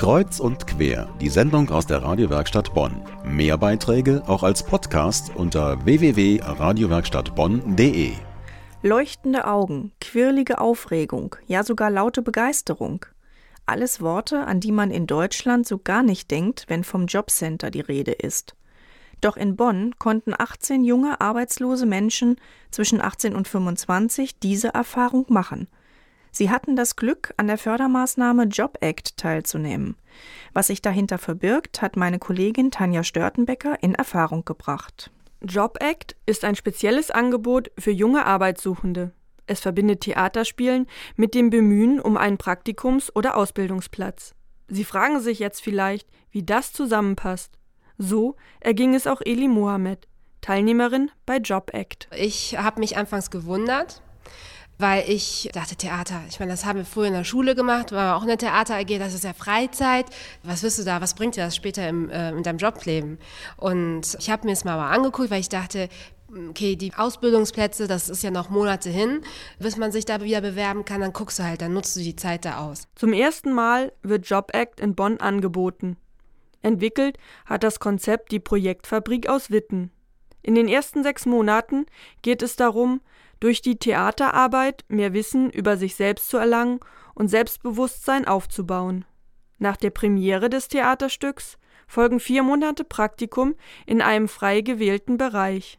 Kreuz und quer, die Sendung aus der Radiowerkstatt Bonn. Mehr Beiträge auch als Podcast unter www.radiowerkstattbonn.de. Leuchtende Augen, quirlige Aufregung, ja sogar laute Begeisterung. Alles Worte, an die man in Deutschland so gar nicht denkt, wenn vom Jobcenter die Rede ist. Doch in Bonn konnten 18 junge arbeitslose Menschen zwischen 18 und 25 diese Erfahrung machen – Sie hatten das Glück, an der Fördermaßnahme Job Act teilzunehmen. Was sich dahinter verbirgt, hat meine Kollegin Tanja Störtenbecker in Erfahrung gebracht. Job Act ist ein spezielles Angebot für junge Arbeitssuchende. Es verbindet Theaterspielen mit dem Bemühen um einen Praktikums- oder Ausbildungsplatz. Sie fragen sich jetzt vielleicht, wie das zusammenpasst. So erging es auch Eli Mohamed, Teilnehmerin bei Job Act. Ich habe mich anfangs gewundert, weil ich dachte, Theater, ich meine, das haben wir früher in der Schule gemacht, war auch eine Theater AG, das ist ja Freizeit. Was wirst du da, was bringt dir das später im, äh, in deinem Jobleben? Und ich habe mir es mal, mal angeguckt, weil ich dachte, okay, die Ausbildungsplätze, das ist ja noch Monate hin, bis man sich da wieder bewerben kann, dann guckst du halt, dann nutzt du die Zeit da aus. Zum ersten Mal wird Job Act in Bonn angeboten. Entwickelt hat das Konzept die Projektfabrik aus Witten. In den ersten sechs Monaten geht es darum, durch die Theaterarbeit mehr Wissen über sich selbst zu erlangen und Selbstbewusstsein aufzubauen. Nach der Premiere des Theaterstücks folgen vier Monate Praktikum in einem frei gewählten Bereich.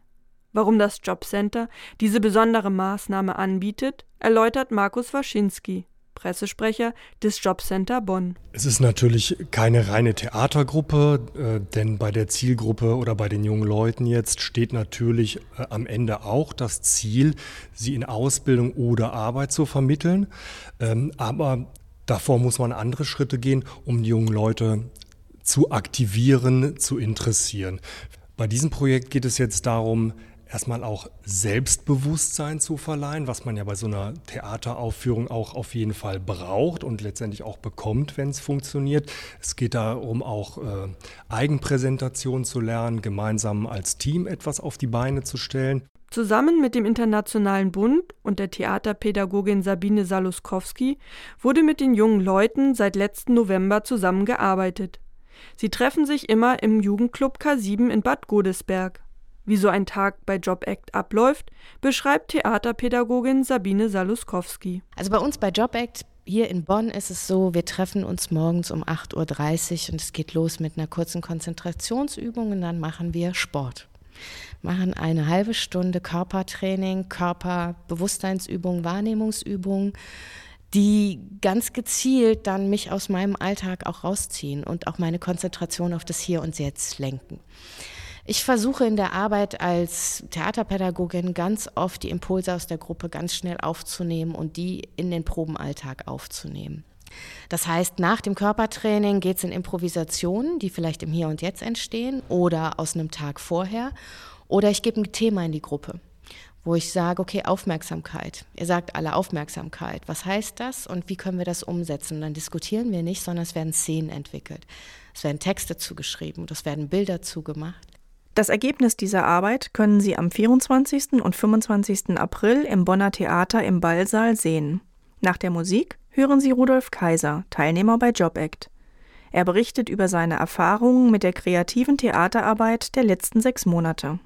Warum das Jobcenter diese besondere Maßnahme anbietet, erläutert Markus Waschinski. Pressesprecher des Jobcenter Bonn. Es ist natürlich keine reine Theatergruppe, äh, denn bei der Zielgruppe oder bei den jungen Leuten jetzt steht natürlich äh, am Ende auch das Ziel, sie in Ausbildung oder Arbeit zu vermitteln. Ähm, aber davor muss man andere Schritte gehen, um die jungen Leute zu aktivieren, zu interessieren. Bei diesem Projekt geht es jetzt darum, erstmal auch Selbstbewusstsein zu verleihen, was man ja bei so einer Theateraufführung auch auf jeden Fall braucht und letztendlich auch bekommt, wenn es funktioniert. Es geht darum, auch äh, Eigenpräsentation zu lernen, gemeinsam als Team etwas auf die Beine zu stellen. Zusammen mit dem Internationalen Bund und der Theaterpädagogin Sabine Saluskowski wurde mit den jungen Leuten seit letzten November zusammengearbeitet. Sie treffen sich immer im Jugendclub K7 in Bad Godesberg. Wie so ein Tag bei Job Act abläuft, beschreibt Theaterpädagogin Sabine Saluskowski. Also bei uns bei Job Act hier in Bonn ist es so, wir treffen uns morgens um 8.30 Uhr und es geht los mit einer kurzen Konzentrationsübung und dann machen wir Sport. Machen eine halbe Stunde Körpertraining, Körperbewusstseinsübung, Wahrnehmungsübung, die ganz gezielt dann mich aus meinem Alltag auch rausziehen und auch meine Konzentration auf das Hier und Jetzt lenken. Ich versuche in der Arbeit als Theaterpädagogin ganz oft die Impulse aus der Gruppe ganz schnell aufzunehmen und die in den Probenalltag aufzunehmen. Das heißt, nach dem Körpertraining geht es in Improvisationen, die vielleicht im Hier und Jetzt entstehen oder aus einem Tag vorher. Oder ich gebe ein Thema in die Gruppe, wo ich sage, okay, Aufmerksamkeit. Ihr sagt alle Aufmerksamkeit. Was heißt das und wie können wir das umsetzen? Und dann diskutieren wir nicht, sondern es werden Szenen entwickelt. Es werden Texte zugeschrieben und es werden Bilder zugemacht. Das Ergebnis dieser Arbeit können Sie am 24. und 25. April im Bonner Theater im Ballsaal sehen. Nach der Musik hören Sie Rudolf Kaiser, Teilnehmer bei JobAct. Er berichtet über seine Erfahrungen mit der kreativen Theaterarbeit der letzten sechs Monate.